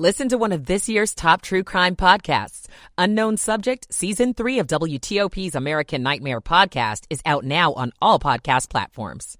Listen to one of this year's top true crime podcasts. Unknown Subject, Season 3 of WTOP's American Nightmare podcast is out now on all podcast platforms.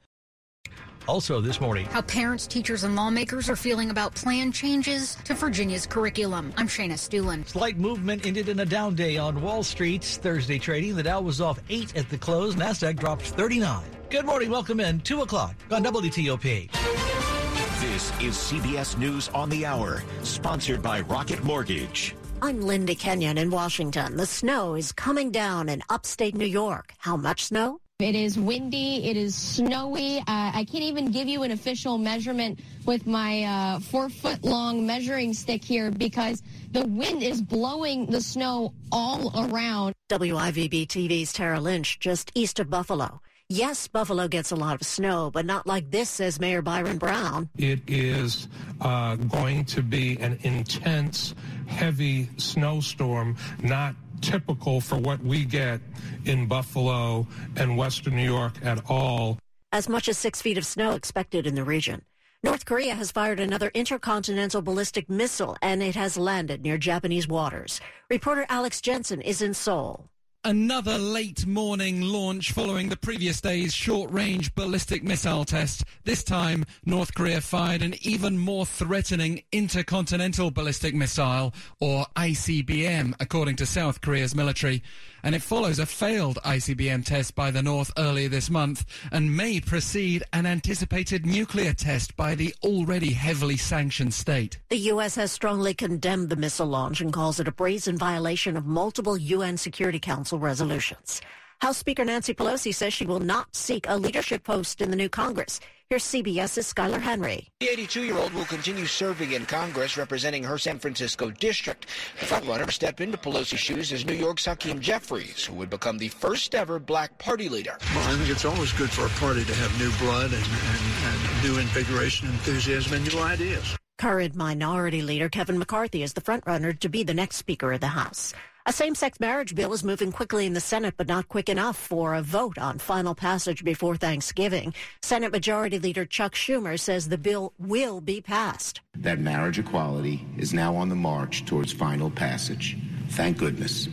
Also this morning, how parents, teachers, and lawmakers are feeling about plan changes to Virginia's curriculum. I'm Shayna Stulin. Slight movement ended in a down day on Wall Street. Thursday trading, the Dow was off 8 at the close. NASDAQ dropped 39. Good morning. Welcome in. 2 o'clock on WTOP. This is CBS News on the Hour, sponsored by Rocket Mortgage. I'm Linda Kenyon in Washington. The snow is coming down in upstate New York. How much snow? It is windy. It is snowy. Uh, I can't even give you an official measurement with my uh, four foot long measuring stick here because the wind is blowing the snow all around. WIVB TV's Tara Lynch, just east of Buffalo. Yes, Buffalo gets a lot of snow, but not like this, says Mayor Byron Brown. It is uh, going to be an intense, heavy snowstorm, not typical for what we get in Buffalo and Western New York at all. As much as six feet of snow expected in the region. North Korea has fired another intercontinental ballistic missile and it has landed near Japanese waters. Reporter Alex Jensen is in Seoul. Another late morning launch following the previous day's short range ballistic missile test. This time, North Korea fired an even more threatening intercontinental ballistic missile, or ICBM, according to South Korea's military. And it follows a failed ICBM test by the North earlier this month and may precede an anticipated nuclear test by the already heavily sanctioned state. The U.S. has strongly condemned the missile launch and calls it a brazen violation of multiple UN Security Council resolutions. House Speaker Nancy Pelosi says she will not seek a leadership post in the new Congress. Here's CBS's Skyler Henry. The 82-year-old will continue serving in Congress representing her San Francisco district. The frontrunner to step into Pelosi's shoes is New York's Hakeem Jeffries, who would become the first ever black party leader. Well, I think it's always good for a party to have new blood and, and, and new invigoration, enthusiasm, and new ideas. Current Minority Leader Kevin McCarthy is the frontrunner to be the next Speaker of the House. A same-sex marriage bill is moving quickly in the Senate, but not quick enough for a vote on final passage before Thanksgiving. Senate Majority Leader Chuck Schumer says the bill will be passed. That marriage equality is now on the march towards final passage. Thank goodness.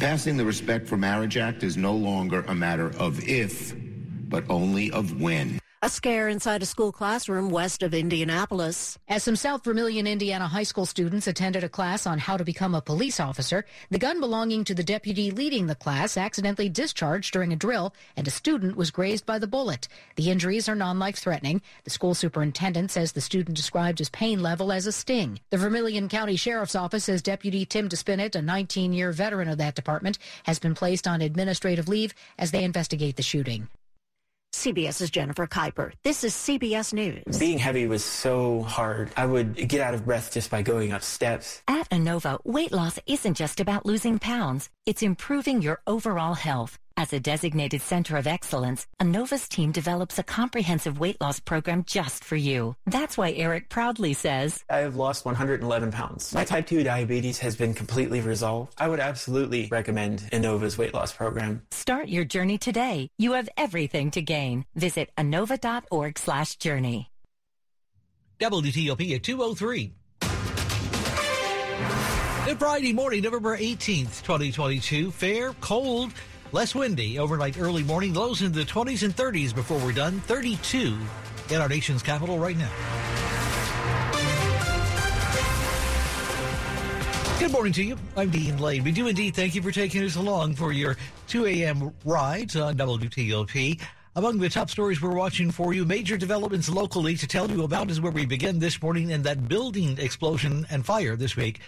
Passing the Respect for Marriage Act is no longer a matter of if, but only of when. A scare inside a school classroom west of Indianapolis. As some South Vermilion, Indiana high school students attended a class on how to become a police officer, the gun belonging to the deputy leading the class accidentally discharged during a drill, and a student was grazed by the bullet. The injuries are non-life threatening. The school superintendent says the student described his pain level as a sting. The Vermilion County Sheriff's Office says Deputy Tim Despinnett, a 19-year veteran of that department, has been placed on administrative leave as they investigate the shooting. CBS's Jennifer Kuiper. This is CBS News. Being heavy was so hard. I would get out of breath just by going up steps. At Inova, weight loss isn't just about losing pounds. It's improving your overall health. As a designated center of excellence, Inova's team develops a comprehensive weight loss program just for you. That's why Eric proudly says, I have lost 111 pounds. My type 2 diabetes has been completely resolved. I would absolutely recommend Inova's weight loss program. Start your journey today. You have everything to gain. Visit inova.org slash journey. WTOP at 203. Good Friday morning, November 18th, 2022. Fair, cold, Less windy overnight early morning, lows in the 20s and 30s before we're done. 32 in our nation's capital right now. Good morning to you. I'm Dean Lane. We do indeed thank you for taking us along for your 2 a.m. rides on WTOP. Among the top stories we're watching for you, major developments locally to tell you about is where we begin this morning and that building explosion and fire this week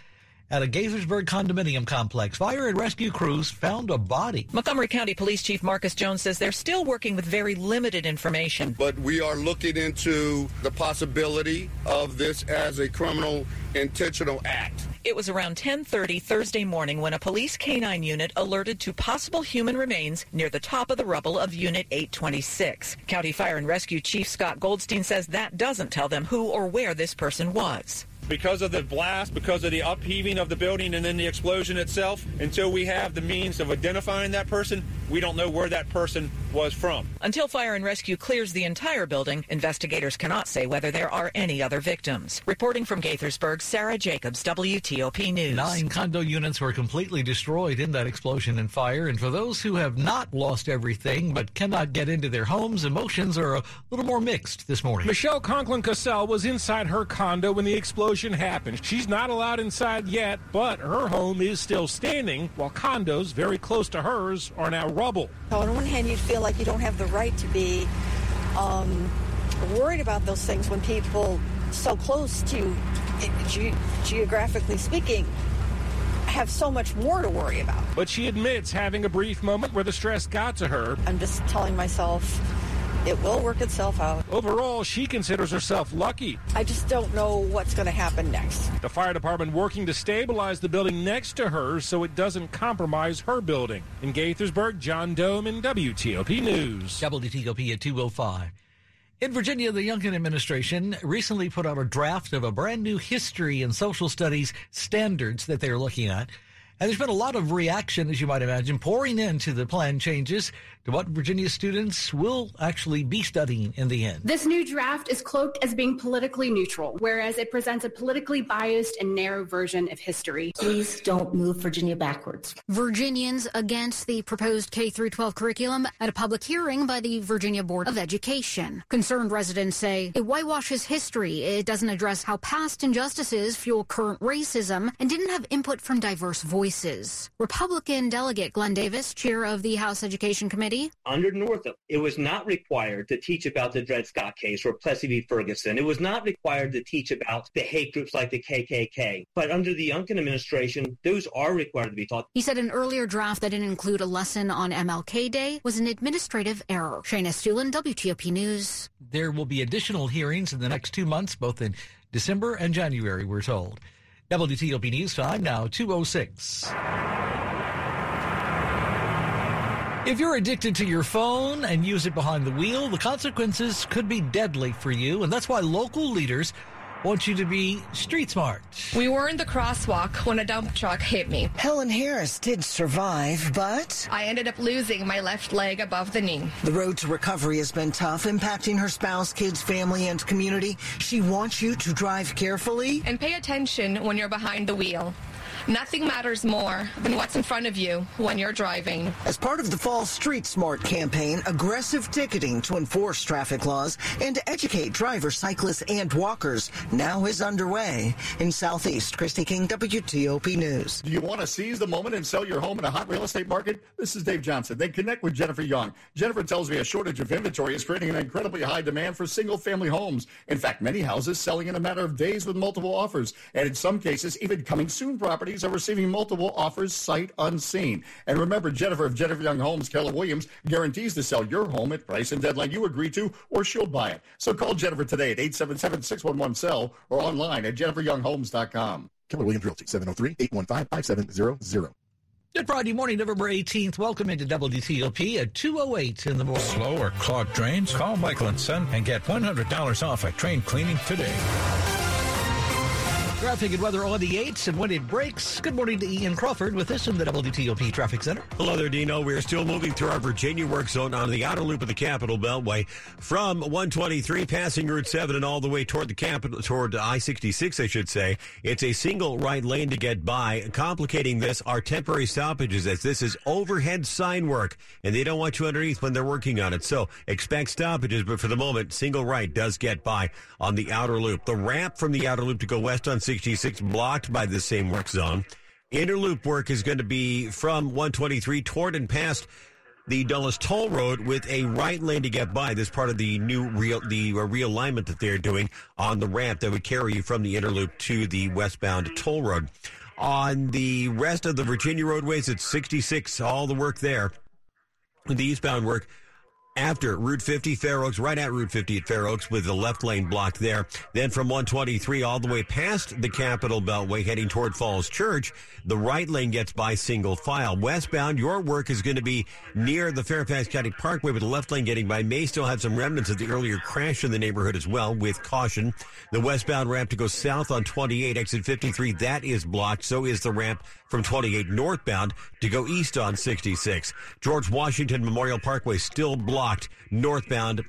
at a Gaithersburg condominium complex. Fire and rescue crews found a body. Montgomery County Police Chief Marcus Jones says they're still working with very limited information. But we are looking into the possibility of this as a criminal intentional act. It was around 10:30 Thursday morning when a police canine unit alerted to possible human remains near the top of the rubble of Unit 826. County Fire and Rescue Chief Scott Goldstein says that doesn't tell them who or where this person was because of the blast, because of the upheaving of the building and then the explosion itself, until we have the means of identifying that person, we don't know where that person was from. Until fire and rescue clears the entire building, investigators cannot say whether there are any other victims. Reporting from Gaithersburg, Sarah Jacobs, WTOP News. Nine condo units were completely destroyed in that explosion and fire. And for those who have not lost everything but cannot get into their homes, emotions are a little more mixed this morning. Michelle Conklin Cassell was inside her condo when the explosion happened. She's not allowed inside yet, but her home is still standing, while condos very close to hers are now rubble. On one hand, you'd feel like you don't have the right to be um, worried about those things when people so close to you, ge- geographically speaking, have so much more to worry about. But she admits having a brief moment where the stress got to her. I'm just telling myself it will work itself out. Overall, she considers herself lucky. I just don't know what's going to happen next. The fire department working to stabilize the building next to hers so it doesn't compromise her building. In Gaithersburg, John Domen WTOP News. WTOP at 205. In Virginia, the Youngkin administration recently put out a draft of a brand new history and social studies standards that they're looking at. And there's been a lot of reaction, as you might imagine, pouring into the plan changes to what Virginia students will actually be studying in the end. This new draft is cloaked as being politically neutral, whereas it presents a politically biased and narrow version of history. Please don't move Virginia backwards. Virginians against the proposed K 12 curriculum at a public hearing by the Virginia Board of Education. Concerned residents say it whitewashes history, it doesn't address how past injustices fuel current racism, and didn't have input from diverse voices. Republican delegate Glenn Davis, chair of the House Education Committee, under Northam, it was not required to teach about the Dred Scott case or Plessy v. Ferguson. It was not required to teach about the hate groups like the KKK. But under the Youngkin administration, those are required to be taught. He said an earlier draft that didn't include a lesson on MLK Day was an administrative error. Shayna Stulin, WTOP News. There will be additional hearings in the next two months, both in December and January, we're told. WTOP News time now 206. If you're addicted to your phone and use it behind the wheel, the consequences could be deadly for you. And that's why local leaders want you to be street smart. We were in the crosswalk when a dump truck hit me. Helen Harris did survive, but I ended up losing my left leg above the knee. The road to recovery has been tough, impacting her spouse, kids, family, and community. She wants you to drive carefully and pay attention when you're behind the wheel. Nothing matters more than what's in front of you when you're driving. As part of the Fall Street Smart campaign, aggressive ticketing to enforce traffic laws and to educate drivers, cyclists, and walkers now is underway. In Southeast, Kristi King, WTOP News. Do you want to seize the moment and sell your home in a hot real estate market? This is Dave Johnson. Then connect with Jennifer Young. Jennifer tells me a shortage of inventory is creating an incredibly high demand for single family homes. In fact, many houses selling in a matter of days with multiple offers. And in some cases, even coming soon properties are receiving multiple offers sight unseen. And remember, Jennifer of Jennifer Young Homes, Keller Williams, guarantees to sell your home at price and deadline you agree to, or she'll buy it. So call Jennifer today at 877-611-SELL or online at jenniferyounghomes.com. Keller Williams Realty, 703-815-5700. Good Friday morning, November 18th. Welcome into WTOP at 208 in the morning. Slow or clogged drains? Call Michael & Son and get $100 off at train cleaning today. Traffic and weather on the 8s and when it breaks. Good morning to Ian Crawford with us in the WTOP Traffic Center. Hello there, Dino. We're still moving through our Virginia work zone on the outer loop of the Capital Beltway from 123 passing Route 7 and all the way toward the Capitol, toward I-66, I should say. It's a single right lane to get by. Complicating this are temporary stoppages as this is overhead sign work and they don't want you underneath when they're working on it. So expect stoppages, but for the moment, single right does get by on the outer loop. The ramp from the outer loop to go west on 66 blocked by the same work zone. inner loop work is going to be from 123 toward and past the Dulles Toll Road with a right lane to get by. This part of the new real the realignment that they're doing on the ramp that would carry you from the inner loop to the westbound toll road. On the rest of the Virginia roadways, it's 66, all the work there. The eastbound work after Route 50 Fair Oaks, right at Route 50 at Fair Oaks with the left lane blocked there. Then from 123 all the way past the Capital Beltway heading toward Falls Church, the right lane gets by single file. Westbound, your work is going to be near the Fairfax County Parkway with the left lane getting by. May still have some remnants of the earlier crash in the neighborhood as well with caution. The westbound ramp to go south on 28, exit 53, that is blocked. So is the ramp from 28 northbound to go east on 66. George Washington Memorial Parkway still blocked northbound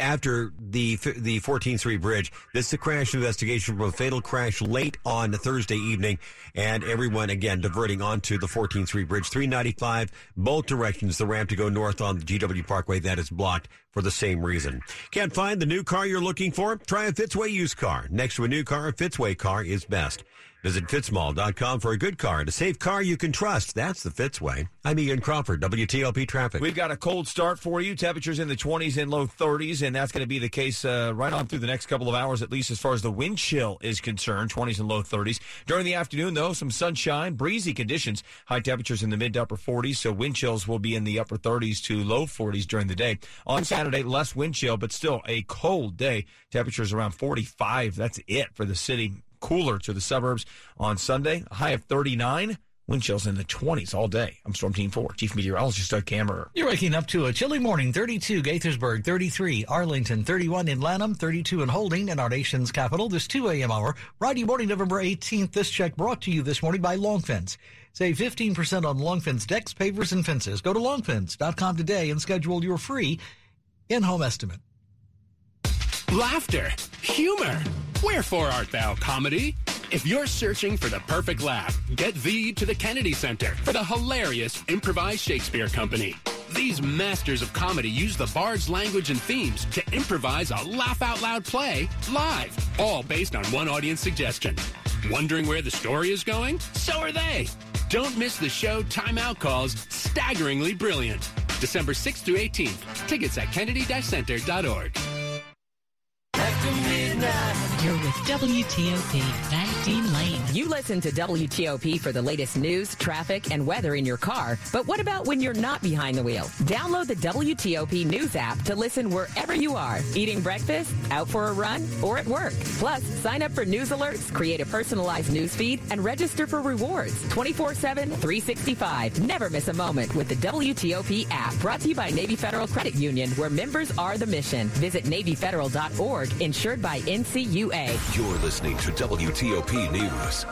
after the the 14th Street Bridge. This is a crash investigation from a fatal crash late on Thursday evening, and everyone again diverting onto the 14th Street Bridge. 395, both directions. The ramp to go north on the GW Parkway that is blocked for the same reason. Can't find the new car you're looking for? Try a Fitzway used car. Next to a new car, a Fitzway car is best. Visit fitzmall.com for a good car and a safe car you can trust. That's the Fitzway. I'm Ian Crawford, WTOP Traffic. We've got a cold start for you. Temperatures in the 20s and low 30s, and that's going to be the case uh, right on through the next couple of hours, at least as far as the wind chill is concerned. 20s and low 30s. During the afternoon, though, some sunshine, breezy conditions, high temperatures in the mid to upper 40s, so wind chills will be in the upper 30s to low 40s during the day. On Saturday, less wind chill, but still a cold day. Temperatures around 45. That's it for the city cooler to the suburbs on Sunday. High of 39. Wind chills in the 20s all day. I'm Storm Team 4, Chief Meteorologist Doug Kammerer. You're waking up to a chilly morning. 32 Gaithersburg, 33 Arlington, 31 in Lanham, 32 in Holding in our nation's capital. This 2 a.m. hour, Friday morning, November 18th. This check brought to you this morning by Longfence. Save 15% on Longfence decks, pavers, and fences. Go to longfence.com today and schedule your free in-home estimate. Laughter, humor. Wherefore art thou, comedy? If you're searching for the perfect laugh, get thee to the Kennedy Center for the hilarious Improvised Shakespeare Company. These masters of comedy use the bard's language and themes to improvise a laugh out loud play live, all based on one audience suggestion. Wondering where the story is going? So are they. Don't miss the show Timeout calls Staggeringly Brilliant. December 6th through 18th. Tickets at kennedy-center.org. You're with WTOP, 19 Lane. You listen to WTOP for the latest news, traffic, and weather in your car. But what about when you're not behind the wheel? Download the WTOP News app to listen wherever you are, eating breakfast, out for a run, or at work. Plus, sign up for news alerts, create a personalized news feed, and register for rewards 24 7, 365. Never miss a moment with the WTOP app. Brought to you by Navy Federal Credit Union, where members are the mission. Visit NavyFederal.org, insured by NCUA. You're listening to WTOP News.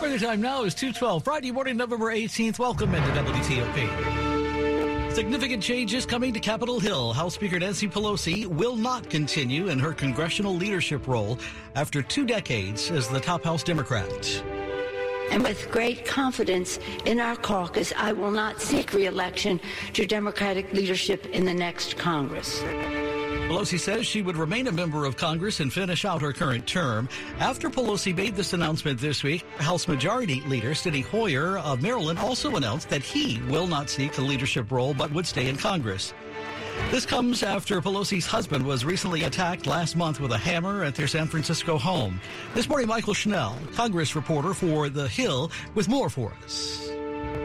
Where the time now is 212, Friday morning, November 18th. Welcome into WTOP. Significant changes coming to Capitol Hill. House Speaker Nancy Pelosi will not continue in her congressional leadership role after two decades as the top House Democrat. And with great confidence in our caucus, I will not seek reelection to Democratic leadership in the next Congress. Pelosi says she would remain a member of Congress and finish out her current term. After Pelosi made this announcement this week, House Majority Leader Steny Hoyer of Maryland also announced that he will not seek a leadership role but would stay in Congress. This comes after Pelosi's husband was recently attacked last month with a hammer at their San Francisco home. This morning, Mychael Schnell, Congress reporter for The Hill, with more for us.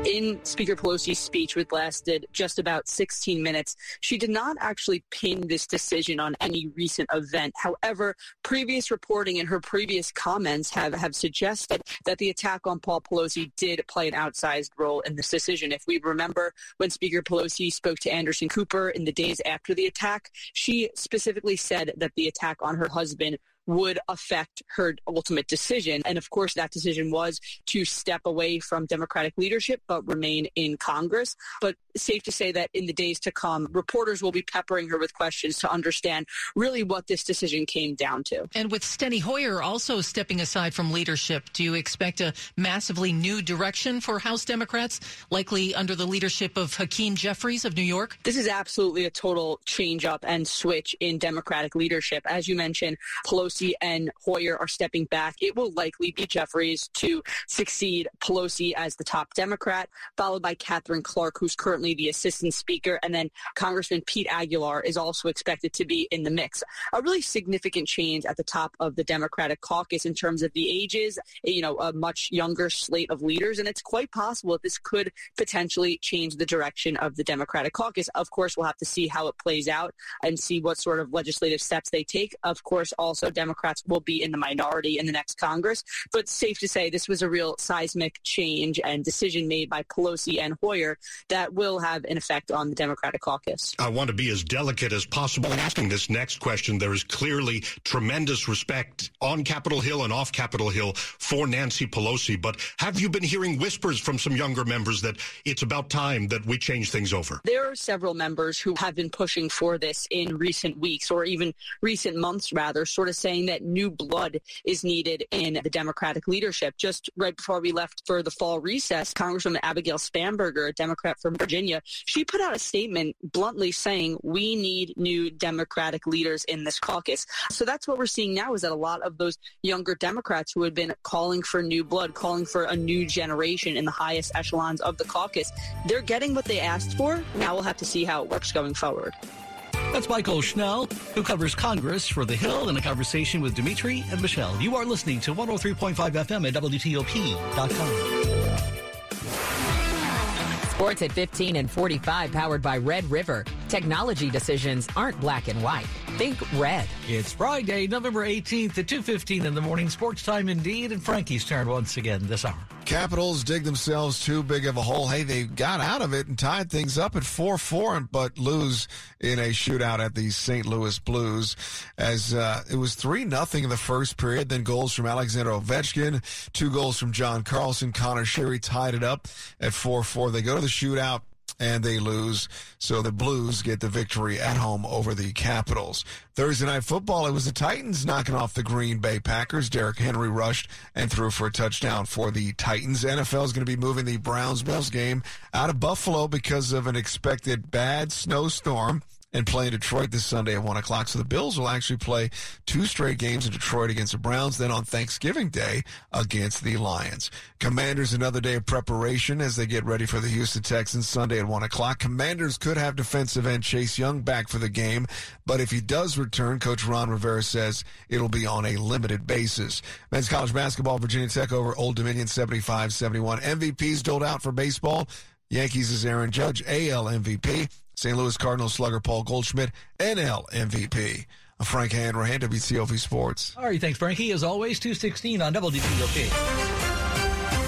In Speaker Pelosi's speech, which lasted just about 16 minutes, she did not actually pin this decision on any recent event. However, previous reporting and her previous comments have, have suggested that the attack on Paul Pelosi did play an outsized role in this decision. If we remember when Speaker Pelosi spoke to Anderson Cooper in the days after the attack, she specifically said that the attack on her husband would affect her ultimate decision. And of course, that decision was to step away from Democratic leadership but remain in Congress. But safe to say that in the days to come, reporters will be peppering her with questions to understand really what this decision came down to. And with Steny Hoyer also stepping aside from leadership, do you expect a massively new direction for House Democrats, likely under the leadership of Hakeem Jeffries of New York? This is absolutely a total change up and switch in Democratic leadership. As you mentioned, Pelosi Pelosi and Hoyer are stepping back, it will likely be Jeffries to succeed Pelosi as the top Democrat, followed by Katherine Clark, who's currently the assistant speaker, and then Congressman Pete Aguilar is also expected to be in the mix. A really significant change at the top of the Democratic caucus in terms of the ages, eh, you know, a much younger slate of leaders, and it's quite possible that this could potentially change the direction of the Democratic caucus. Of course, we'll have to see how it plays out and see what sort of legislative steps they take. Of course, also Democrats will be in the minority in the next Congress, but safe to say this was a real seismic change and decision made by Pelosi and Hoyer that will have an effect on the Democratic caucus. I want to be as delicate as possible in asking this next question. There is clearly tremendous respect on Capitol Hill and off Capitol Hill for Nancy Pelosi, but have you been hearing whispers from some younger members that it's about time that we change things over? There are several members who have been pushing for this in recent weeks or even recent months, rather, sort of saying that new blood is needed in the Democratic leadership. Just right before we left for the fall recess, Congresswoman Abigail Spanberger, a Democrat from Virginia, she put out a statement bluntly saying we need new Democratic leaders in this caucus. So that's what we're seeing now is that a lot of those younger Democrats who had been calling for new blood, calling for a new generation in the highest echelons of the caucus, they're getting what they asked for. Now we'll have to see how it works going forward. That's Mychael Schnell, who covers Congress for The Hill in a conversation with Dimitri and Michelle. You are listening to 103.5 FM at WTOP.com. Sports at 15 and 45, powered by Red River. Technology decisions aren't black and white. Think red. It's Friday, November 18th at 2.15 in the morning. Sports time indeed, and Frankie's turn once again this hour. Capitals dig themselves too big of a hole. Hey, they got out of it and tied things up at 4-4, but lose in a shootout at the St. Louis Blues as uh, it was 3 nothing in the first period. Then goals from Alexander Ovechkin, two goals from John Carlson. Connor Sheary tied it up at 4-4. They go to the shootout and they lose. So the Blues get the victory at home over the Capitals. Thursday night football, it was the Titans knocking off the Green Bay Packers. Derrick Henry rushed and threw for a touchdown for the Titans. NFL is going to be moving the Browns Bills game out of Buffalo because of an expected bad snowstorm and play in Detroit this Sunday at 1 o'clock. So the Bills will actually play two straight games in Detroit against the Browns, then on Thanksgiving Day against the Lions. Commanders another day of preparation as they get ready for the Houston Texans Sunday at 1 o'clock. Commanders could have defensive end Chase Young back for the game, but if he does return, Coach Ron Rivera says it'll be on a limited basis. Men's college basketball, Virginia Tech over Old Dominion 75-71. MVPs doled out for baseball. Yankees is Aaron Judge, AL MVP. St. Louis Cardinals slugger Paul Goldschmidt, NL MVP. Frank Hanrahan, WTOP Sports. All right, thanks, Frankie. As always, 216 on WTOP.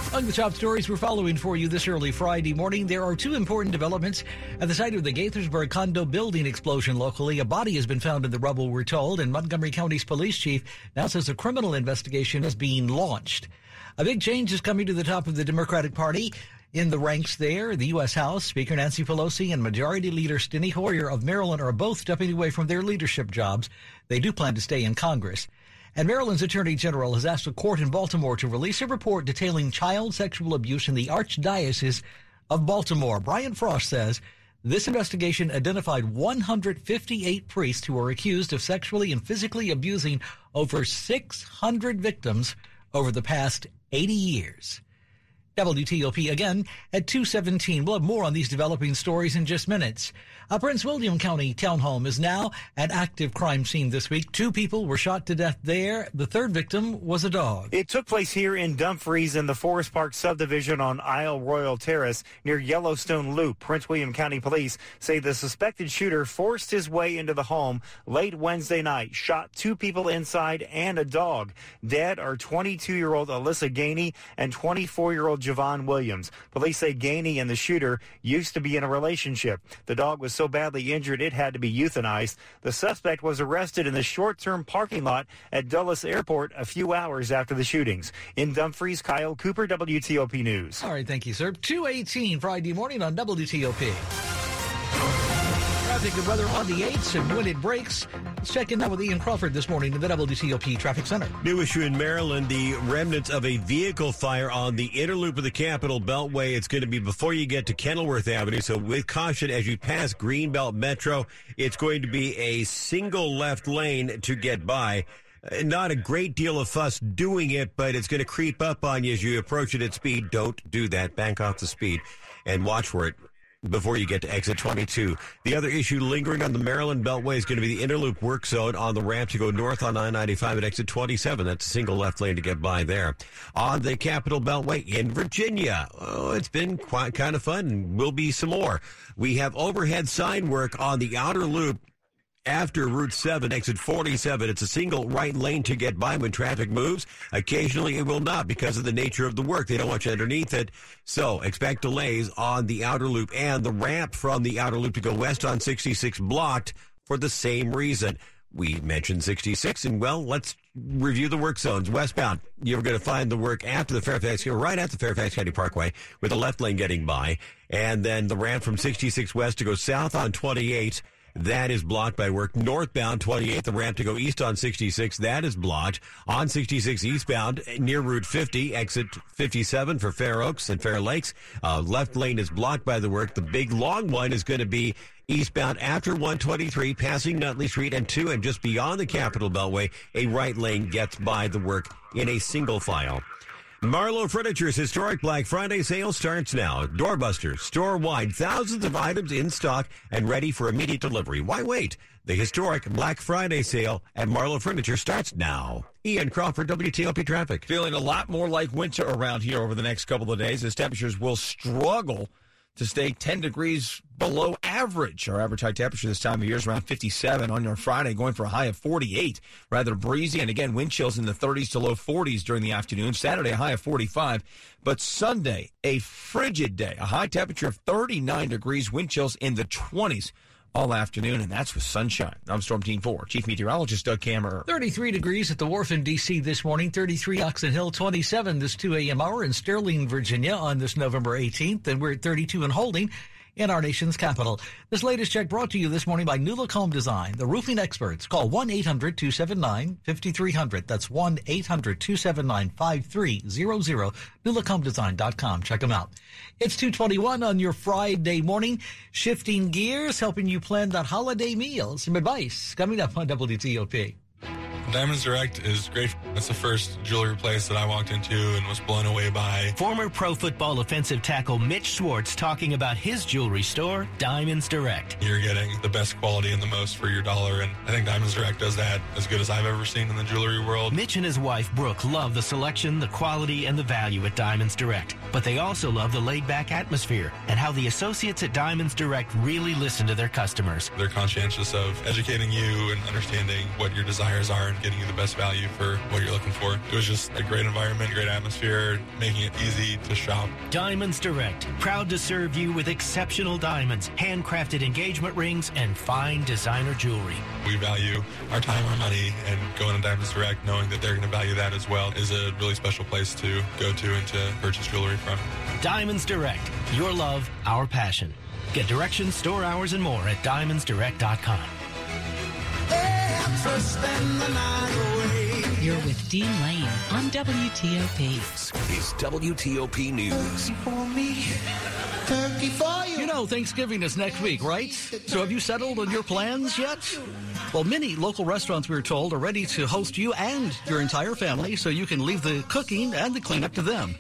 Among the top stories we're following for you this early Friday morning, there are two important developments at the site of the Gaithersburg condo building explosion locally. A body has been found in the rubble, we're told, and Montgomery County's police chief now says a criminal investigation is being launched. A big change is coming to the top of the Democratic Party. In the ranks there, the U.S. House Speaker Nancy Pelosi and Majority Leader Steny Hoyer of Maryland are both stepping away from their leadership jobs. They do plan to stay in Congress. And Maryland's Attorney General has asked a court in Baltimore to release a report detailing child sexual abuse in the Archdiocese of Baltimore. Brian Frosh says this investigation identified 158 priests who were accused of sexually and physically abusing over 600 victims over the past 80 years. WTOP again at 217. We'll have more on these developing stories in just minutes. A Prince William County townhome is now an active crime scene this week. Two people were shot to death there. The third victim was a dog. It took place here in Dumfries in the Forest Park subdivision on Isle Royal Terrace near Yellowstone Loop. Prince William County police say the suspected shooter forced his way into the home late Wednesday night, shot two people inside and a dog. Dead are 22-year-old Alyssa Gainey and 24-year-old Javon Williams. Police say Gainey and the shooter used to be in a relationship. The dog was so badly injured it had to be euthanized. The suspect was arrested in the short-term parking lot at Dulles Airport a few hours after the shootings. In Dumfries, Kyle Cooper, WTOP News. All right, thank you, sir. 218 Friday morning on WTOP. Traffic and weather on the 8s and when it breaks. Let's check in now with Ian Crawford this morning in the WTOP Traffic Center. New issue in Maryland, the remnants of a vehicle fire on the inner loop of the Capital Beltway. It's going to be before you get to Kenilworth Avenue. So with caution as you pass Greenbelt Metro, it's going to be a single left lane to get by. Uh, Not a great deal of fuss doing it, but it's going to creep up on you as you approach it at speed. Don't do that. Bank off the speed and watch for it before you get to exit 22. The other issue lingering on the Maryland Beltway is going to be the inner loop work zone on the ramp to go north on I-95 at exit 27. That's a single left lane to get by there. On the Capital Beltway in Virginia, oh, it's been quite kind of fun and will be some more. We have overhead sign work on the outer loop after Route 7, exit 47. It's a single right lane to get by when traffic moves. Occasionally it will not because of the nature of the work. They don't want you underneath it. So expect delays on the outer loop and the ramp from the outer loop to go west on 66 blocked for the same reason. We mentioned 66 and well, let's review the work zones. Westbound, you're going to find the work after the Fairfax, here, right at the Fairfax County Parkway with the left lane getting by. And then the ramp from 66 west to go south on 28 that is blocked by work. Northbound 28th, the ramp to go east on 66, that is blocked. On 66 eastbound near Route 50, exit 57 for Fair Oaks and Fair Lakes. Uh, left lane is blocked by the work. The big long one is going to be eastbound after 123, passing Nutley Street and 2, and just beyond the Capital Beltway, a right lane gets by the work in a single file. Marlo Furniture's historic Black Friday sale starts now. Doorbuster, store wide, thousands of items in stock and ready for immediate delivery. Why wait? The historic Black Friday sale at Marlowe Furniture starts now. Ian Crawford, WTOP Traffic. Feeling a lot more like winter around here over the next couple of days as temperatures will struggle to stay 10 degrees below average. Our average high temperature this time of year is around 57 on your Friday, going for a high of 48. Rather breezy, and again, wind chills in the 30s to low 40s during the afternoon. Saturday, a high of 45. But Sunday, a frigid day, a high temperature of 39 degrees, wind chills in the 20s all afternoon, and that's with sunshine. I'm Storm Team 4, Chief Meteorologist Doug Kammerer. 33 degrees at the wharf in D.C. this morning, 33 Oxon Hill, 27 this 2 a.m. hour in Sterling, Virginia on this November 18th, and we're at 32 and holding in our nation's capital. This latest check brought to you this morning by Newlook Home Design, the roofing experts. Call 1-800-279-5300. That's 1-800-279-5300. NewlookHomeDesign.com. Check them out. It's 221 on your Friday morning. Shifting gears, helping you plan that holiday meal. Some advice coming up on WTOP. Diamonds Direct is great. That's the first jewelry place that I walked into and was blown away by. Former pro football offensive tackle Mitch Schwartz talking about his jewelry store, Diamonds Direct. You're getting the best quality and the most for your dollar, and I think Diamonds Direct does that as good as I've ever seen in the jewelry world. Mitch and his wife Brooke love the selection, the quality, and the value at Diamonds Direct, but they also love the laid back atmosphere and how the associates at Diamonds Direct really listen to their customers. They're conscientious of educating you and understanding what your desires are and getting you the best value for what you're looking for. It was just a great environment, great atmosphere, making it easy to shop. Diamonds Direct, proud to serve you with exceptional diamonds, handcrafted engagement rings, and fine designer jewelry. We value our time, our money, and going to Diamonds Direct, knowing that they're going to value that as well, is a really special place to go to and to purchase jewelry from. Diamonds Direct, your love, our passion. Get directions, store hours, and more at diamondsdirect.com. You're with Dean Lane on WTOP. It's WTOP News. for me turkey fry You know, Thanksgiving is next week, right? So have you settled on your plans yet? Well, many local restaurants, we are told, are ready to host you and your entire family so you can leave the cooking and the cleanup to them.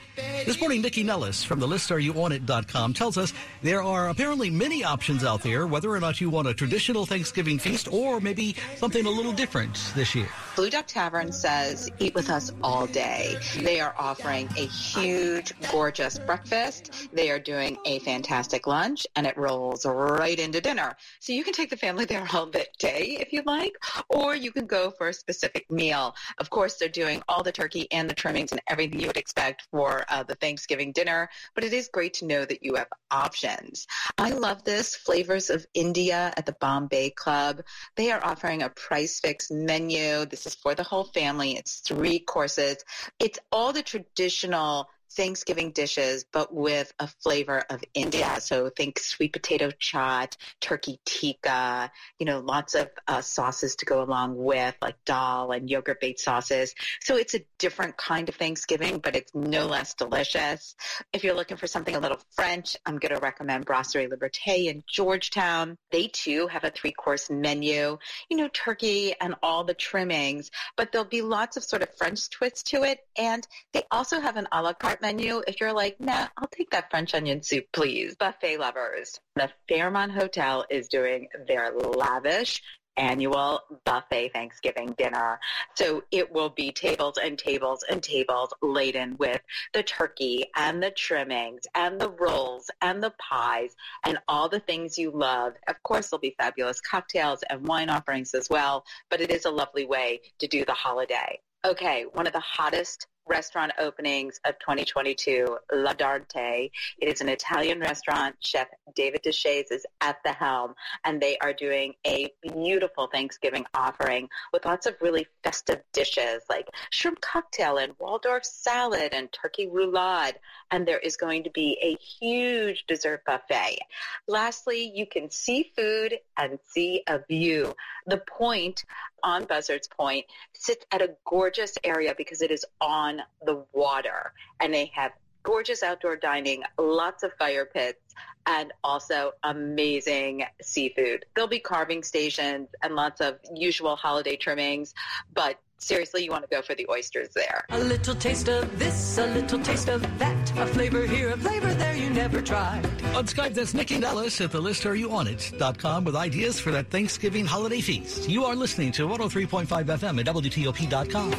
This morning, Nycci Nellis from the listareyouonit.com tells us there are apparently many options out there, whether or not you want a traditional Thanksgiving feast or maybe something a little different this year. Blue Duck Tavern says eat with us all day. They are offering a huge, gorgeous breakfast. They are doing a fantastic lunch and it rolls right into dinner. So you can take the family there all day if you like, or you can go for a specific meal. Of course, they're doing all the turkey and the trimmings and everything you would expect for uh, the Thanksgiving dinner, but it is great to know that you have options. I love this Flavors of India at the Bombay Club. They are offering a prix fixe menu. This is for the whole family. It's three courses. It's all the traditional Thanksgiving dishes, but with a flavor of India. So think sweet potato chaat, turkey tikka, you know, lots of uh, sauces to go along with, like dal and yogurt based sauces. So it's a different kind of Thanksgiving, but it's no less delicious. If you're looking for something a little French, I'm going to recommend Brasserie Liberté in Georgetown. They too have a three course menu, you know, turkey and all the trimmings, but there'll be lots of sort of French twists to it. And they also have an a la carte menu, if you're like, nah, I'll take that French onion soup, please. Buffet lovers. The Fairmont Hotel is doing their lavish annual buffet Thanksgiving dinner. So it will be tables and tables and tables laden with the turkey and the trimmings and the rolls and the pies and all the things you love. Of course, there'll be fabulous cocktails and wine offerings as well, but it is a lovely way to do the holiday. Okay, one of the hottest restaurant openings of 2022, L'Ardente. It is an Italian restaurant. Chef David Deshaies is at the helm, and they are doing a beautiful Thanksgiving offering with lots of really festive dishes like shrimp cocktail and Waldorf salad and turkey roulade. And there is going to be a huge dessert buffet. Lastly, you can see food and see a view. The point on Buzzards Point sits at a gorgeous area because it is on the water and they have gorgeous outdoor dining, lots of fire pits, and also amazing seafood. There'll be carving stations and lots of usual holiday trimmings, but seriously, you want to go for the oysters there. A little taste of this, a little taste of that, a flavor here, a flavor there you never tried. On Skype, that's Nycci Nellis at the listareyouonit.com with ideas for that Thanksgiving holiday feast. You are listening to 103.5 FM at WTOP.com.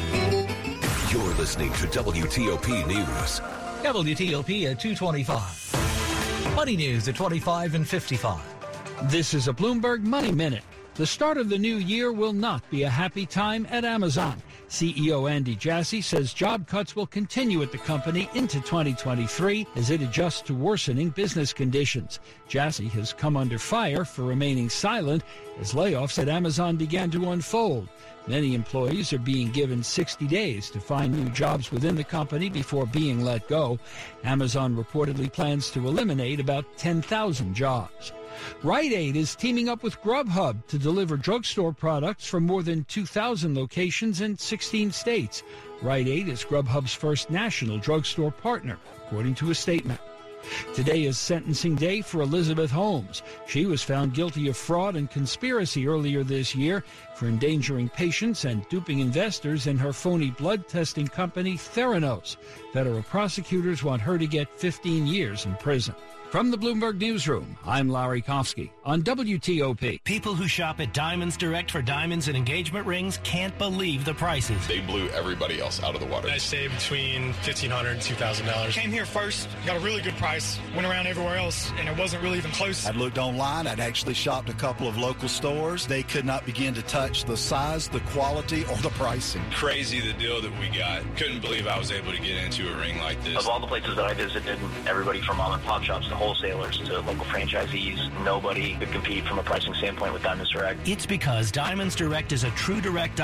You're listening to WTOP News. WTOP at 225. Money news at 25 and 55. This is a Bloomberg Money Minute. The start of the new year will not be a happy time at Amazon. CEO Andy Jassy says job cuts will continue at the company into 2023 as it adjusts to worsening business conditions. Jassy has come under fire for remaining silent as layoffs at Amazon began to unfold. Many employees are being given 60 days to find new jobs within the company before being let go. Amazon reportedly plans to eliminate about 10,000 jobs. Rite Aid is teaming up with Grubhub to deliver drugstore products from more than 2,000 locations in 16 states. Rite Aid is Grubhub's first national drugstore partner, according to a statement. Today is sentencing day for Elizabeth Holmes. She was found guilty of fraud and conspiracy earlier this year for endangering patients and duping investors in her phony blood testing company Theranos. Federal prosecutors want her to get 15 years in prison. From the Bloomberg Newsroom, I'm Larry Kofsky on WTOP. People who shop at Diamonds Direct for diamonds and engagement rings can't believe the prices. They blew everybody else out of the water. I saved between $1,500 and $2,000. Came here first, got a really good price, went around everywhere else, and it wasn't really even close. I'd looked online. I'd actually shopped a couple of local stores. They could not begin to touch the size, the quality, or the pricing. Crazy the deal that we got. Couldn't believe I was able to get into a ring like this. Of all the places that I visited, everybody from mom and pop shops to wholesalers to local franchisees. Nobody could compete from a pricing standpoint with Diamonds Direct. It's because Diamonds Direct is a true direct